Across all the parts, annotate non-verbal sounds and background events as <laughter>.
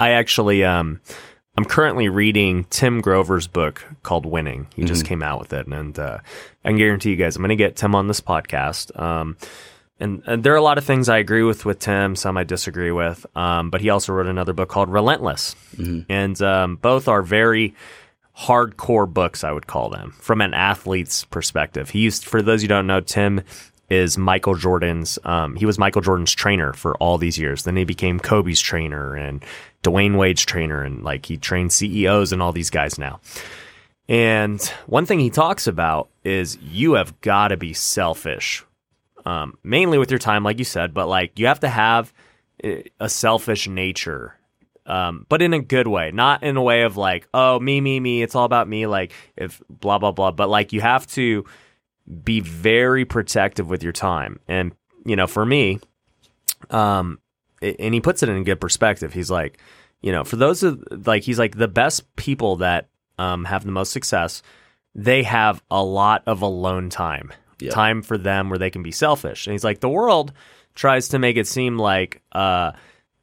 I actually um I'm currently reading Tim Grover's book called Winning. He just came out with it, and uh, I can guarantee you guys, I'm going to get Tim on this podcast. Um, and, and there are a lot of things I agree with with Tim, some I disagree with. Um, but he also wrote another book called Relentless, and um, both are very hardcore books. I would call them from an athlete's perspective. He used, for those you don't know, Tim is Michael Jordan's. Um, he was Michael Jordan's trainer for all these years. Then he became Kobe's trainer and Dwyane Wade's trainer, and like he trained CEOs and all these guys now. And one thing he talks about is you have got to be selfish, um, mainly with your time, like you said, but like you have to have a selfish nature, um, but in a good way, not in a way of like, oh, me, me, me, it's all about me, like if blah, blah, blah. But like you have to be very protective with your time. And, you know, for me, um, and he puts it in good perspective. He's like, you know, for those of like, he's like the best people that um, have the most success, they have a lot of alone time, Yep. time for them where they can be selfish. And he's like, the world tries to make it seem like uh,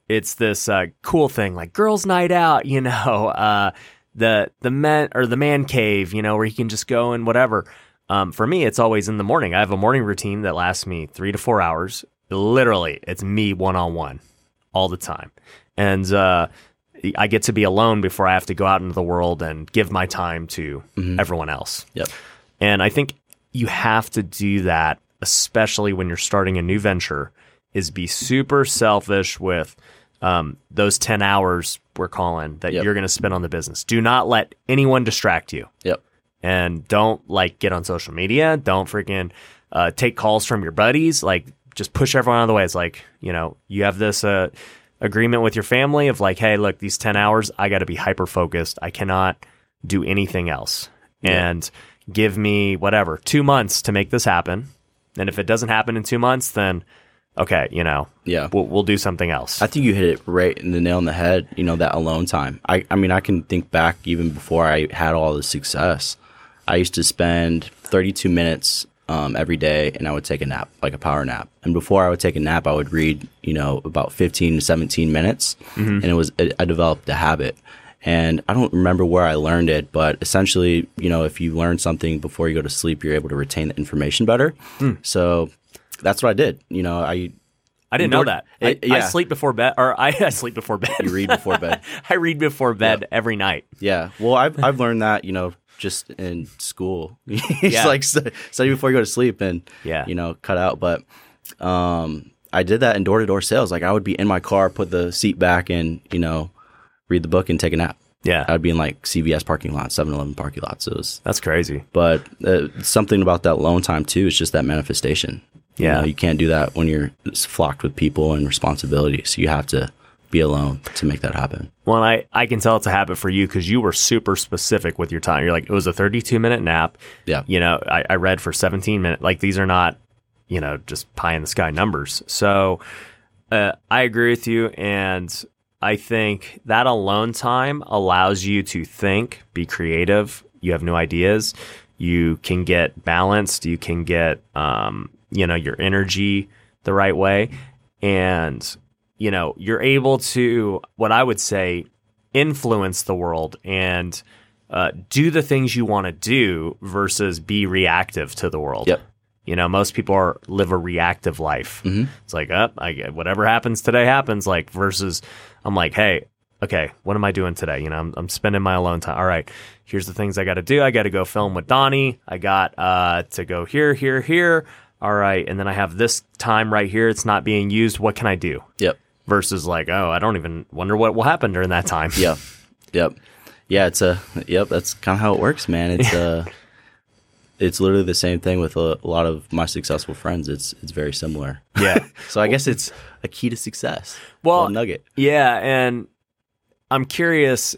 it's this uh, cool thing, like girls' night out, you <laughs> know, uh, the the men or the man cave, you know, where he can just go and whatever. Um, for me, it's always in the morning. I have a morning routine that lasts me three to four hours. Literally, it's me one on one all the time. And uh, I get to be alone before I have to go out into the world and give my time to everyone else. Yep. And I think you have to do that, especially when you're starting a new venture, is be super selfish with um, those 10 hours we're calling that Yep. you're going to spend on the business. Do not let anyone distract you Yep. And don't like get on social media. Don't freaking uh, take calls from your buddies. Like just push everyone out of the way. It's like you know you have this uh, agreement with your family of like, hey, look, these ten hours, I got to be hyper focused. I cannot do anything else, and give me whatever two months to make this happen. And if it doesn't happen in two months, then okay, you know, Yeah. we'll, we'll do something else. I think you hit it right in the nail on the head. You know that alone time. I, I mean, I can think back even before I had all the success. I used to spend 32 minutes um, every day, and I would take a nap, like a power nap. And before I would take a nap, I would read, you know, about 15 to 17 minutes, and it was I developed a habit. And I don't remember where I learned it, but essentially, you know, if you learn something before you go to sleep, you're able to retain the information better. So that's what I did. You know, I I didn't know that. I, it- I yeah. sleep before bed, or I, <laughs> I sleep before bed. you read before bed. <laughs> I read before bed every night. Yeah. Well, I've I've learned that you know just in school. <laughs> it's Yeah. like stu- study before you go to sleep and Yeah. you know cut out. But um, I did that in door to door sales. Like I would be in my car, put the seat back, and you know read the book and take a nap. Yeah, I would be in like CVS parking lots, 7-Eleven parking lots. It was, that's crazy. but uh, something about that alone time too is just that manifestation. You Yeah. know, you can't do that when you're flocked with people and responsibilities. You have to be alone to make that happen. Well, I, I can tell it's a habit for you because you were super specific with your time. You're like, it was a 32 minute nap. Yeah. You know, I, I read for 17 minutes. Like, these are not, you know, just pie in the sky numbers. So uh, I agree with you. And I think that alone time allows you to think, be creative. You have new ideas. You can get balanced. You can get, um, you know, your energy the right way. And, you know, you're able to, what I would say, influence the world and uh, do the things you want to do versus be reactive to the world. Yep. You know, most people are live a reactive life. It's like, up, I get whatever happens today happens. Like versus, I'm like, hey, okay, what am I doing today? You know, I'm, I'm spending my alone time. All right, here's the things I got to do. I got to go film with Donnie. I got uh, to go here, here, here. All right, and then I have this time right here. It's not being used. What can I do? Yep. Versus like, oh, I don't even wonder what will happen during that time. Yep. <laughs> Yep. Yeah, it's a yep, that's kind of how it works, man. It's uh it's literally the same thing with a, a lot of my successful friends. It's it's very similar. Yeah. <laughs> So I guess it's a key to success. Well, nugget. Yeah, and I'm curious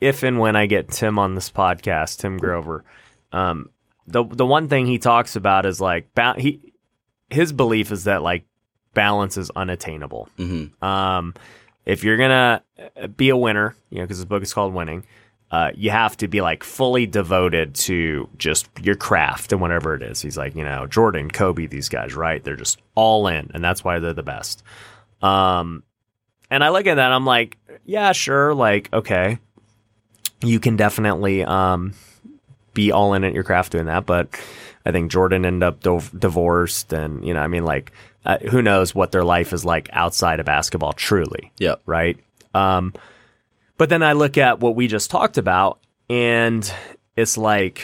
if and when I get Tim on this podcast, Tim Grover. Um, the the one thing he talks about is like he his belief is that like balance is unattainable. hmm Um, if you're gonna uh, be a winner, you know, because his book is called Winning, uh, you have to be like fully devoted to just your craft and whatever it is. He's like, you know, Jordan, Kobe, these guys, right? They're just all in, and that's why they're the best. Um, and I look at that, I'm like, yeah, sure, like okay, you can definitely um, be all in at your craft doing that. But I think Jordan ended up dov- divorced, and you know, I mean, like, uh, who knows what their life is like outside of basketball, truly, Yep. right? Um, but then I look at what we just talked about, and it's like,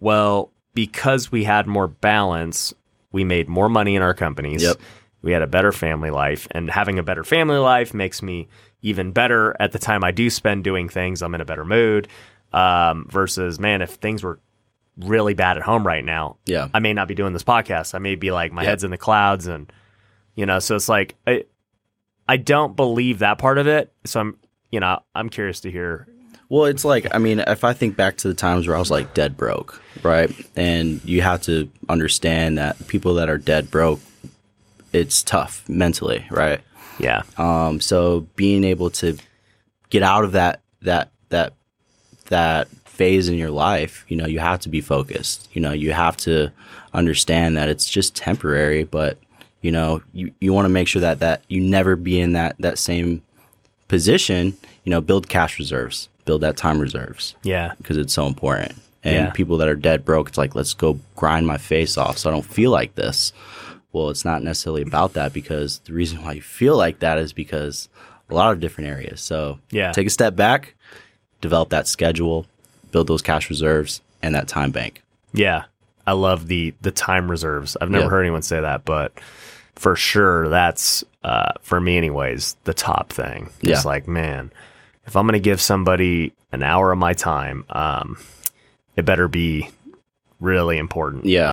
well, because we had more balance, we made more money in our companies. Yep. We had a better family life, and having a better family life makes me even better at the time I do spend doing things. I'm in a better mood. Um, versus, man, if things were really bad at home right now, Yeah. I may not be doing this podcast. I may be like my Yep. head's in the clouds, and you know, so it's like I, I don't believe that part of it. So I'm, you know, I'm curious to hear. Well, it's like I mean, if I think back to the times where I was like dead broke, right? And you have to understand that people that are dead broke, it's tough mentally, right? Yeah, Um, so being able to get out of that that that that phase in your life, you know, you have to be focused. You know, you have to understand that it's just temporary, but you know, you, you want to make sure that that you never be in that that same position. You know, build cash reserves, build that time reserves yeah, because it's so important. And Yeah. people that are dead broke, it's like, let's go grind my face off so I don't feel like this. Well, it's not necessarily about that because the reason why you feel like that is because a lot of different areas. So Yeah. take a step back, develop that schedule, build those cash reserves and that time bank. yeah. I love the the time reserves. I've never Yeah. heard anyone say that, but for sure, that's uh, for me, anyways, the top thing. Yeah. It's like, man, if I'm going to give somebody an hour of my time, um, it better be really important. Yeah.